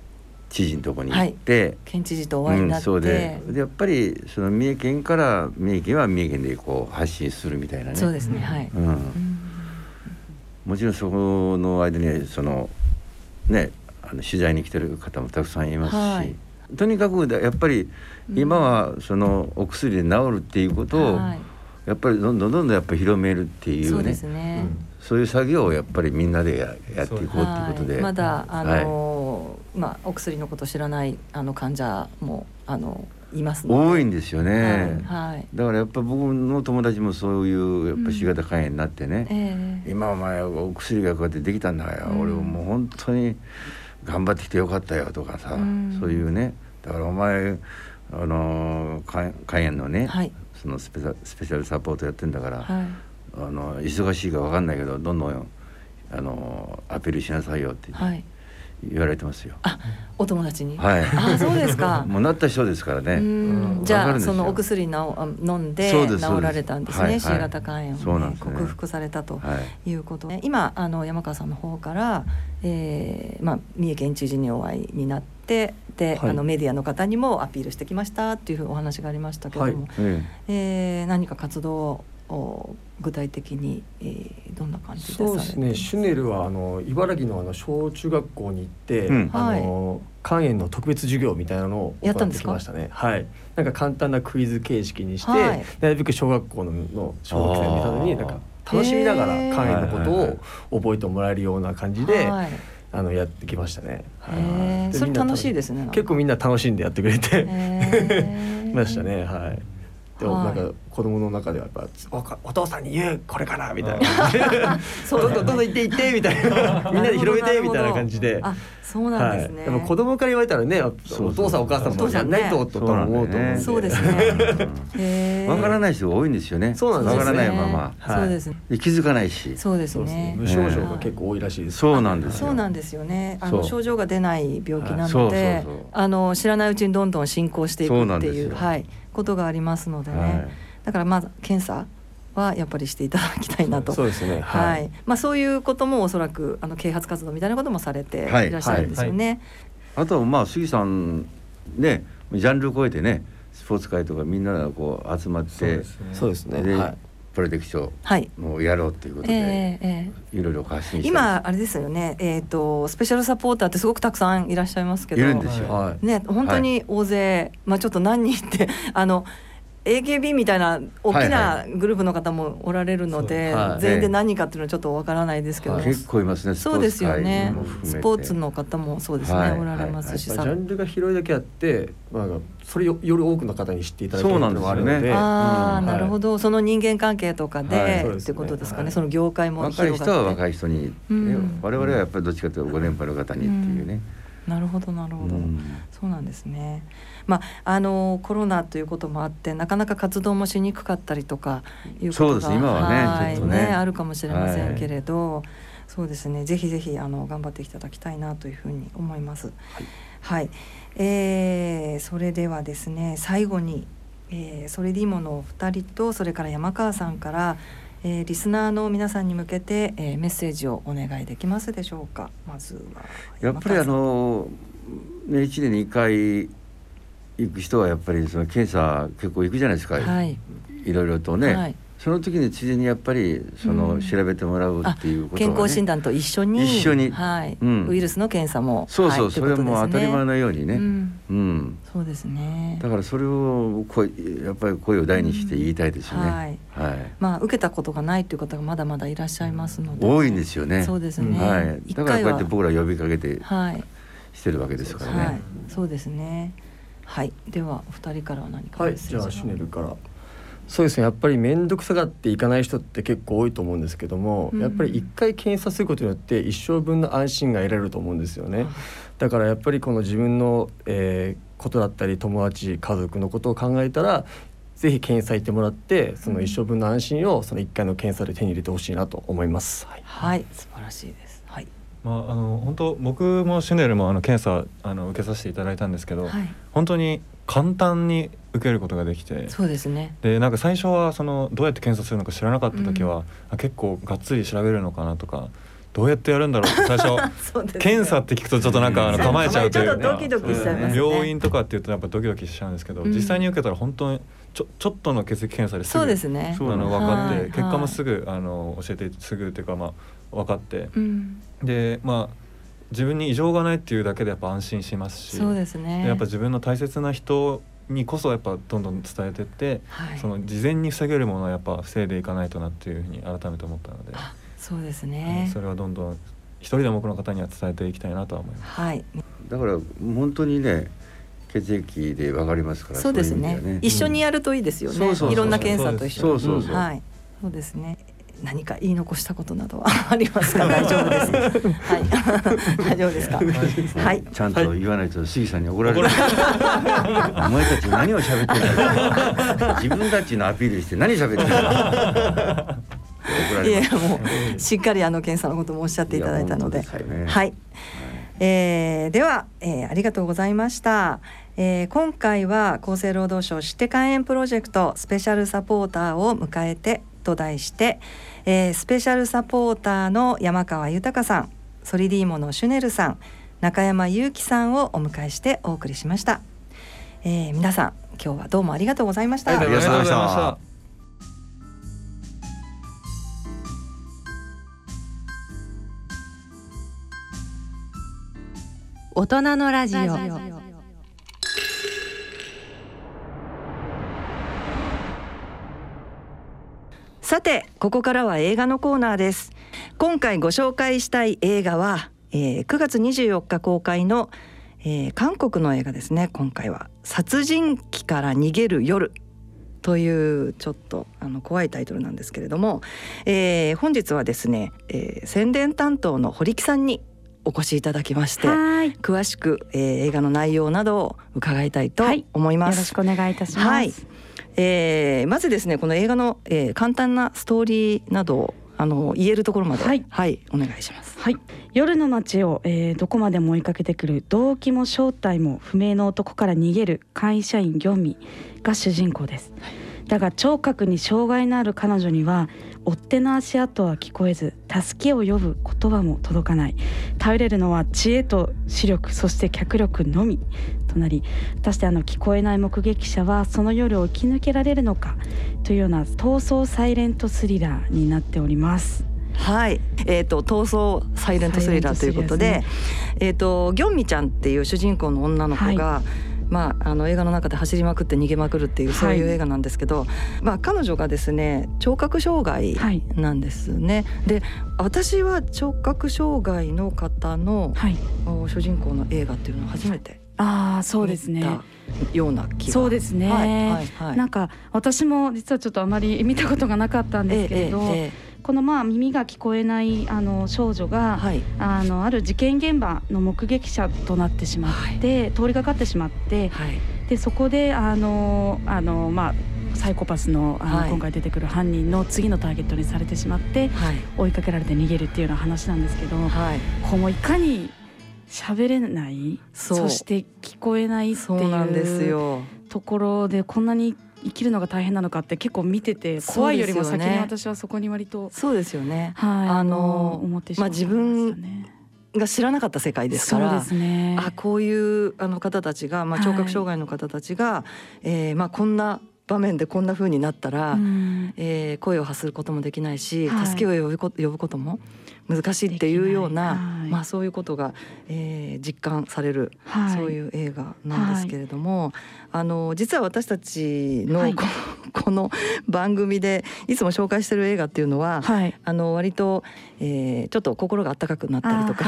ー、知事のとこに行って、はい、県知事とお会いになって、うん、そうででやっぱりその三重県から三重県は三重県でこう発信するみたいなね。そうですねはい、うん、もちろんそこの間にそのねあの取材に来てる方もたくさんいますし、はい、とにかくやっぱり今はそのお薬で治るっていうことを、やっぱりどんどんどんどんやっぱり広めるっていうね、ね、そういう作業をやっぱりみんなでややっていこうということで、まだあの、はい、まあお薬のこと知らないあの患者もあのいます多いんですよね、はい、はい、だからやっぱ僕の友達もそういうやっぱ C 型肝炎になってね、うん。えー、今お前お薬がこうやってできたんだから、うん、俺もう本当に頑張ってきてよかったよとかさ、うん、そういうね。だからお前あの肝炎のね、はい、そのスペシャルサポートやってんだから、はい、あの忙しいか分かんないけどどんどんあのアピールしなさいよって、はい言われてますよ。あ、お友達に？はい。あ、そうですか。[laughs] もうなった人ですからね。じゃあそのお薬の飲んで治られたんですね。C 型肝炎を、ね、克服されたということで、今あの山川さんの方から、えー、まあ三重県知事にお会いになって。で、はい、あのメディアの方にもアピールしてきましたっていうお話がありましたけども、はい、えー、何か活動を具体的に、えー、どんな感じそうですね。シュネルはあの茨城のあの小中学校に行って、うん、あの、肝炎の特別授業みたいなのをやったんですか？はい。なんか簡単なクイズ形式にして、はい、なるべく小学校のの小学生の方になんか楽しみながら肝炎のことを覚えてもらえるような感じで。はい。あのやってきましたね。はい、それ楽しい。ですね。結構みんな楽しんでやってくれて [laughs] ましたね。はい。でもなんか子供の中ではやっぱお父さんに言うこれからみたいな。[laughs] どんどんどんどん行って行ってみたいな。[laughs] みんなで広めてみたいな感じで。そうなんですね、でも子供から言われたらねお父さんお母さんもやんないとと思うと思う。そうですね。わからない人が多いんですよね。そうなんですわからないまま。そうです気づかないし。そうですね。無症状が結構多いらしいです。そうなんですそうなんですよね。あの症状が出ない病気なのであの知らないうちにどんどん進行していくっていう。はいことがありますのでねだからまず検査はやっぱりしていただきたいなと。そうですね。はい。はい、まあそういうこともおそらくあの啓発活動みたいなこともされていらっしゃるんですよね。はいはい、あとまあ杉さんねジャンルを超えてねスポーツ界とかみんながこう集まってそうですね。で、はい、プロテクションをやろうということで、えーえー、いろいろ発信今あれですよね、えーと、スペシャルサポーターってすごくたくさんいらっしゃいますけど。いるんですよ、ね本当に大勢、まあちょっと何人ってあの AKB みたいな大きなグループの方もおられるので、はいはい、全員で何かっていうのはちょっとわからないですけど、はい、結構いますねそうですよね。スポーツの方もそうですね、はい、おられますし、ジャンルが広いだけあって、まあ、それより多くの方に知っていただけるのもあるので、ね、ああ、なるほど。その人間関係とかで、っていうことですかね、その業界も若い人は若い人に、うん、我々はやっぱりどっちかというとご年配の方にっていうね、うん、なるほどなるほど、うん、そうなんですね。まあ、あのコロナということもあってなかなか活動もしにくかったりとかいうことが今はねはい、ね、ね、あるかもしれませんけれど、はい、そうですね。ぜひぜひあの頑張っていただきたいなというふうに思います。はい、はい、えー、それではですね最後に、えー、それでいいものお二人とそれから山川さんからえー、リスナーの皆さんに向けて、えー、メッセージをお願いできますでしょうか？まずはやっぱりあのね1年に1回行く人はやっぱりその検査結構行くじゃないですか、はい、いろいろとね、はい、その時についでにやっぱりその調べてもらうっていうこと、ね。うん、健康診断と一緒に。一緒に、はい。うん、ウイルスの検査も。そうそう、はい、それも当たり前のようにね、うん、うん、そうですね。だからそれを声やっぱり声を大にして言いたいですよね、はい、はい、まあ受けたことがないという方がまだまだいらっしゃいますので。多いんですよね。そうですね、はい、だからこうやって僕ら呼びかけてしてるわけですからね、はい、そうですね。はい。ではお二人からは何かはい。じゃあシュネルからそうですねやっぱり面倒くさがっていかない人って結構多いと思うんですけども、うん、やっぱり一回検査することによって一生分の安心が得られると思うんですよね。だからやっぱりこの自分の、えー、ことだったり友達家族のことを考えたらぜひ検査行ってもらってその一生分の安心をその一回の検査で手に入れてほしいなと思います。はい、はい、素晴らしいです。まあ、あの本当僕もシュネルもあの検査あの受けさせていただいたんですけど、はい、本当に簡単に受けることができてそうですね。でなんか最初はそのどうやって検査するのか知らなかった時は、うん、結構がっつり調べるのかなとかどうやってやるんだろうって最初 [laughs] ね、検査って聞くとちょっとなんかあの構えちゃうというか、ね、病院とかって言うとやっぱドキドキしちゃうんですけど、うん、実際に受けたら本当にちょちょっとの血液検査ですぐそうです、ね、あの分かって、はい、結果もすぐあの教えてすぐっていうかまあ分かって、うん、でまあ自分に異常がないっていうだけでやっぱ安心しますしそうですね。やっぱ自分の大切な人にこそやっぱどんどん伝えてって、はい、その事前に防げるものはやっぱ防いでいかないとなっていうふうに改めて思ったのでそうですね、それはどんどん一人でも多くの方には伝えていきたいなとは思います。はい、だから本当にね血液でわかりますからそうですね、ね、一緒にやるといいですよね、いろんな検査と一緒に。そうそうそう、はいそうですね何か言い残したことなどは [laughs] ありますか？大丈夫です。はい、[laughs] 大丈夫ですか？はい、ちゃんと言わないと杉さんに怒られる。[laughs] お前たち何を喋ってるの？自分たちのアピールして何喋ってるの？いやもうしっかりあの検査のこともおっしゃっていただいたので、でね、はい。えー、では、えー、ありがとうございました。えー、今回は厚生労働省指定肝炎プロジェクトスペシャルサポーターを迎えてと題して、えー、スペシャルサポーターの山川豊さんソリディーモのシュネルさん中山祐樹さんをお迎えしてお送りしました、えー、皆さん今日はどうもありがとうございました。ありがとうございました。大人のラジオさてここからは映画のコーナーです。今回ご紹介したい映画は、えー、9月24日公開の、えー、韓国の映画ですね。今回は。殺人鬼から逃げる夜。というちょっとあの怖いタイトルなんですけれども、えー、本日はですね、えー、宣伝担当の堀木さんにお越しいただきまして詳しく、えー、映画の内容などを伺いたいと思います、はい、よろしくお願いいたします、はいえー、まずですねこの映画の、えー、簡単なストーリーなどをあの言えるところまで、はい、はい、お願いします。はい、夜の街を、えー、どこまでも追いかけてくる動機も正体も不明の男から逃げる会社員業務が主人公です。だが聴覚に障害のある彼女には追っ手の足跡は聞こえず助けを呼ぶ言葉も届かない。頼れるのは知恵と視力そして脚力のみとなり果たしてあの聞こえない目撃者はその夜を生き抜けられるのかというような逃走サイレントスリラーになっております。はい、えっ、ー、と逃走サイレントスリラーということで、ね、えっ、ー、とギョンミちゃんっていう主人公の女の子が、はい。まあ、あの映画の中で走りまくって逃げまくるっていうそういう映画なんですけど、はい、まあ、彼女がですね聴覚障害なんですね。はい、で私は聴覚障害の方の、はい、主人公の映画っていうのは初めてああそうですね。ような気そうですね、はいはいはい、なんか私も実はちょっとあまり見たことがなかったんですけれど、えええこのまあ耳が聞こえないあの少女が、はい、あのある事件現場の目撃者となってしまって、はい、通りがかってしまって、はい、でそこであのあのまあサイコパスのあの、はい、今回出てくる犯人の次のターゲットにされてしまって、はい、追いかけられて逃げるっていうような話なんですけど、はい、こうもいかに喋れない？そして聞こえないっていうところでこんなに生きるのが大変なのかって結構見てて怖いよりも先に私はそこに割とそうですよね。はい、あの思ってしまいましたね。まあ、自分が知らなかった世界ですから、ね、あこういうあの方たちが、まあ、聴覚障害の方たちが、はい、えー、まあ、こんな場面でこんな風になったら、うん、えー、声を発することもできないし、はい、助けを呼ぶこと呼ぶことも難しいっていうような、はい、まあ、そういうことが、えー、実感される、はい、そういう映画なんですけれども、あの実は私たちのこの,、この番組でいつも紹介してる映画っていうのは、あの割と、えー、ちょっと心が温かくなったりとか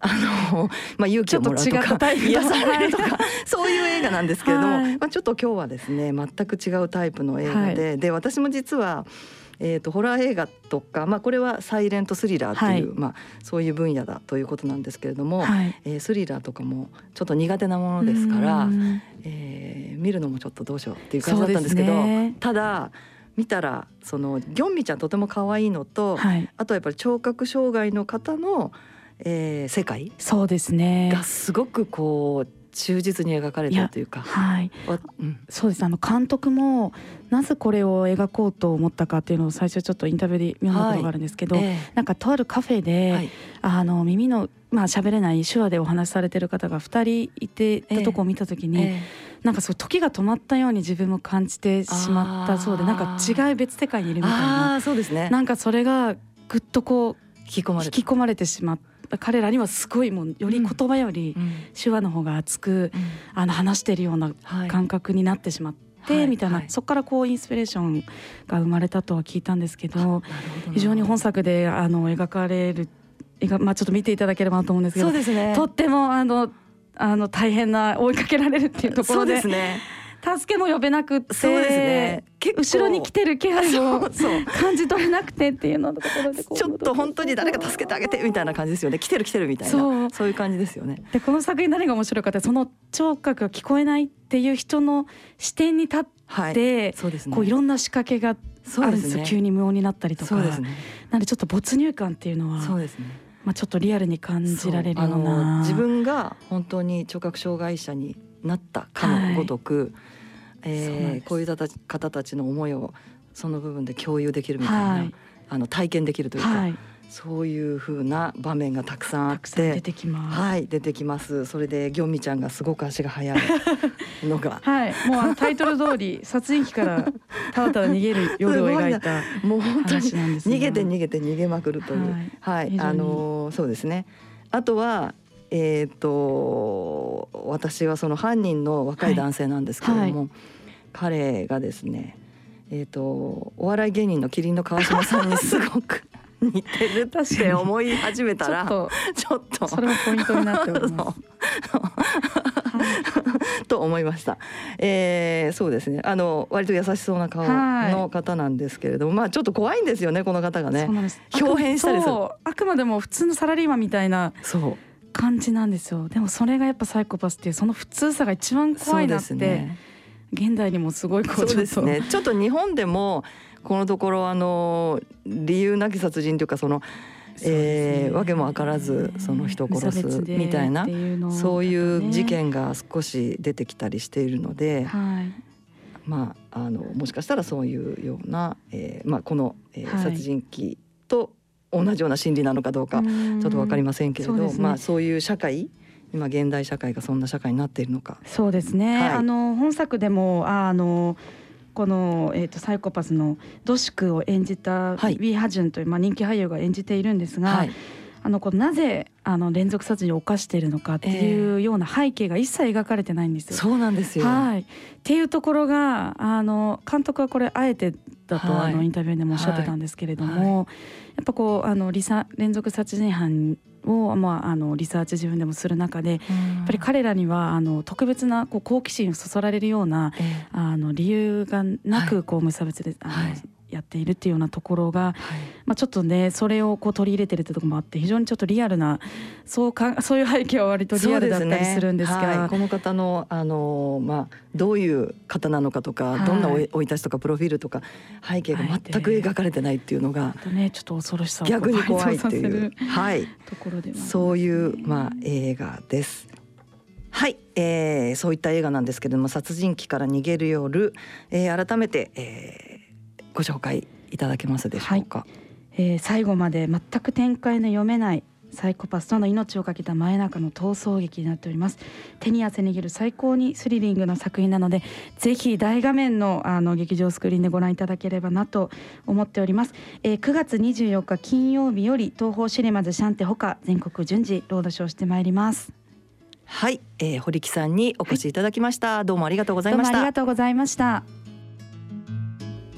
あ、のまあ、勇気をもらうとか癒されるとか [laughs] そういう映画なんですけれども、まあ、ちょっと今日はですね全く違うタイプの映画で、で私も実はえーと、ホラー映画とか、まあ、これはサイレントスリラーという、はい、まあ、そういう分野だということなんですけれども、はい、えー、スリラーとかもちょっと苦手なものですから、えー、見るのもちょっとどうしようっていう感じだったんですけど、ね、ただ見たらそのギョンミちゃんとても可愛いのと、はい、あとやっぱり聴覚障害の方の、えー、世界そうですね。がすごくこう忠実に描かれたというか。はい、うん、そうです。あの監督もなぜこれを描こうと思ったかっていうのを最初ちょっとインタビューで読んだことがあるんですけど、はい。えー、なんかとあるカフェで、はい、あの耳のまあ喋れない手話でお話しされてる方が2人いてたとこを見た時に、えーえ。ー、なんかそう時が止まったように自分も感じてしまったそうでなんか違う別世界にいるみたいな。そうですね。なんかそれがぐっとこう引き込まれて。しまって。彼らにはすごいもうより言葉より手話の方が熱く、うん、あの話してるような感覚になってしまって。みたいな、はい、そこからこうインスピレーションが生まれたとは聞いたんですけど非常に本作であの描かれるまあ、ちょっと見ていただければと思うんですけどそうです、ね、とってもあのあの大変な追いかけられるっていうところで。そうですね。助けも呼べなくてそうですね後ろに来てる気配も感じ取れなくてっていうのところで [laughs] ちょっと本当に誰か助けてあげてみたいな感じですよね。来てる来てるみたいな。そう。いう感じですよね。でこの作品何が面白かったその聴覚が聞こえないっていう人の視点に立って、はい、そうですね、こういろんな仕掛けがあるんですよ、ね、急に無音になったりとか。ね、なんでちょっと没入感っていうのはそうですね。まあ、ちょっとリアルに感じられるような。自分が本当に聴覚障害者になったかのごとく、はいえー、こういう方たちの思いをその部分で共有できるみたいな、はい、あの体験できるというか、はい、そういう風な場面がたくさんあって出てきます。はい、出てきます。それでギョンミちゃんがすごく足が速い [laughs] のが、はい、もうあのタイトル通り殺人鬼からただただ逃げる夜を描いた [laughs] もう本当に逃げて逃げて逃げまくるという、はい、はい、あのそうですね。あとはえーと、私はその犯人の若い男性なんですけれども、はいはい、彼がですね、えーと、お笑い芸人の麒麟の川島さんにすごく [laughs] 似てるって思い始めたらちょっとそれもポイントになっております。[laughs] と思いました。えー、そうですね。あの割と優しそうな顔の方なんですけれども、まあちょっと怖いんですよねこの方がね。表変したりする。あくまでも普通のサラリーマンみたいな。そう。感じなんですよでもそれがやっぱサイコパスっていうその普通さが一番怖いなって、ね、現代にもすごいこうそうですね。ちょっと。日本でもこのところあの理由なき殺人というかそのえー、わけも分からずその人を殺すみたいなそういう事件が少し出てきたりしているので、はい、まああのもしかしたらそういうような、えーまあ、この、えー、殺人鬼と同じような心理なのかどうかちょっと分かりませんけれど、ね、まあそういう社会今現代社会がそんな社会になっているのか。そうですね、はい、あの本作でもあのこの、えーと、サイコパスのドシクを演じたウィ・ハジュンという、まあ、人気俳優が演じているんですが、はい、あのこのなぜあの連続殺人を犯しているのかっていうような背景が一切描かれてないんですよ。そうなんですよ、はい、っていうところがあの監督はこれあえてだと、はい、あのインタビューでもおっしゃってたんですけれども、はい、やっぱこうあのリサ連続殺人犯を、まあ、あのリサーチ自分でもする中で、やっぱり彼らにはあの特別なこう好奇心をそそられるような、えー、あの理由がなくこう無差別で、あのやっているっていうようなところが、はい、まあ、ちょっとねそれをこう取り入れてるってところもあって非常にちょっとリアルなそうかそういう背景は割とリアルだったりするんですが、ね。はい、この方のあの、まあ、どういう方なのかとか、はい、どんな生い立ちとかプロフィールとか背景が全く描かれてないっていうのが、ね、ちょっと恐ろしさを逆に怖いっていう、はい、ところでそういう、まあ、映画です。はい、えー、そういった映画なんですけれども殺人鬼から逃げる夜、えー、改めて、えー、ご紹介いただけますでしょうか、はい、えー、最後まで全く展開の読めないサイコパスとの命を懸けた真夜中の逃走劇になっております。手に汗握る最高にスリリングな作品なのでぜひ大画面のあの劇場スクリーンでご覧いただければなと思っております、えー、9月24日金曜日より東宝シネマズシャンテほか全国順次ロードショーしてまいります。はい、えー、堀木さんにお越しいただきました、はい、どうもありがとうございました。ありがとうございました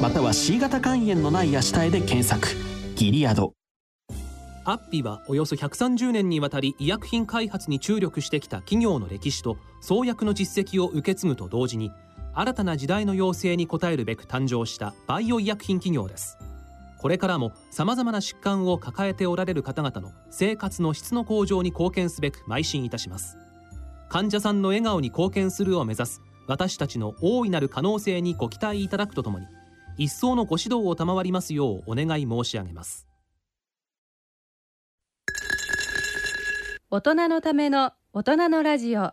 または C 型肝炎のない足体で検索。ギリアド。アッピはおよそ130年にわたり医薬品開発に注力してきた企業の歴史と創薬の実績を受け継ぐと同時に新たな時代の要請に応えるべく誕生したバイオ医薬品企業です。これからもさまざまな疾患を抱えておられる方々の生活の質の向上に貢献すべく邁進いたします。患者さんの笑顔に貢献するを目指す私たちの大いなる可能性にご期待いただくとともに一層のご指導を賜りますようお願い申し上げます。大人のための大人のラジオ。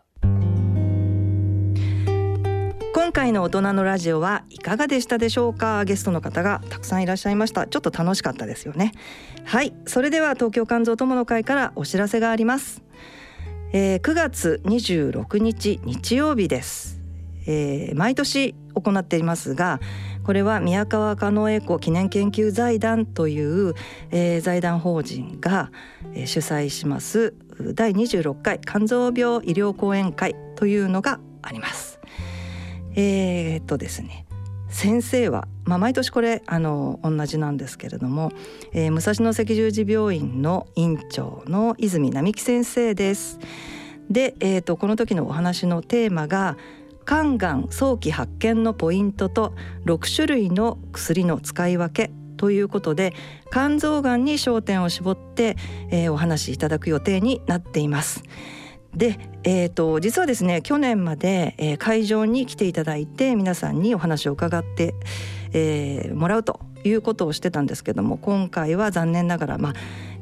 今回の大人のラジオはいかがでしたでしょうか？ゲストの方がたくさんいらっしゃいました。ちょっと楽しかったですよね。はい。それでは東京肝臓友の会からお知らせがあります。えー、9月26日日曜日です、えー、毎年行っていますがこれは宮川加納エコ記念研究財団という、えー、財団法人が、えー、主催します第26回肝臓病医療講演会というのがあります。えー、っとですね先生は、まあ、毎年これあの同じなんですけれども、えー、武蔵野赤十字病院の院長の泉並木先生です。で、えーと、この時のお話のテーマが肝がん早期発見のポイントと6種類の薬の使い分けということで肝臓がんに焦点を絞って、えー、お話しいただく予定になっています。で、えーと、実はですね去年まで、えー、会場に来ていただいて皆さんにお話を伺って、えー、もらうということをしてたんですけども今回は残念ながら、まあ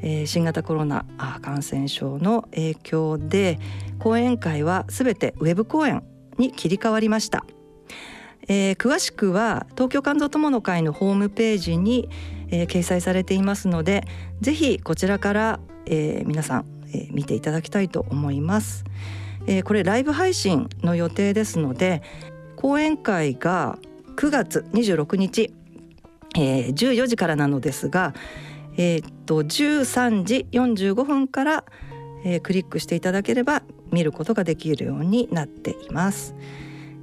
えー、新型コロナ感染症の影響で講演会は全てウェブ講演に切り替わりました。えー、詳しくは東京肝臓友の会のホームページに、えー、掲載されていますのでぜひこちらから、えー、皆さんえー、見ていただきたいと思います、えー、これライブ配信の予定ですので講演会が9月26日、えー、14時からなのですがえー、っと13時45分から、えー、クリックしていただければ見ることができるようになっています。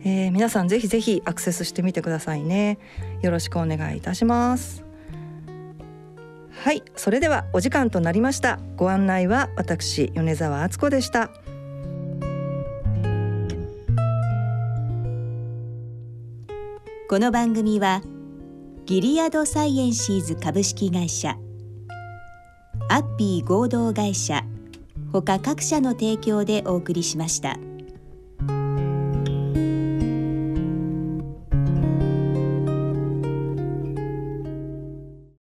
えー、皆さんぜひぜひアクセスしてみてくださいね。よろしくお願いいたします。はいそれではお時間となりましたご案内は私米澤敦子でしたこの番組はギリアドサイエンシーズ株式会社アッピー合同会社他各社の提供でお送りしました。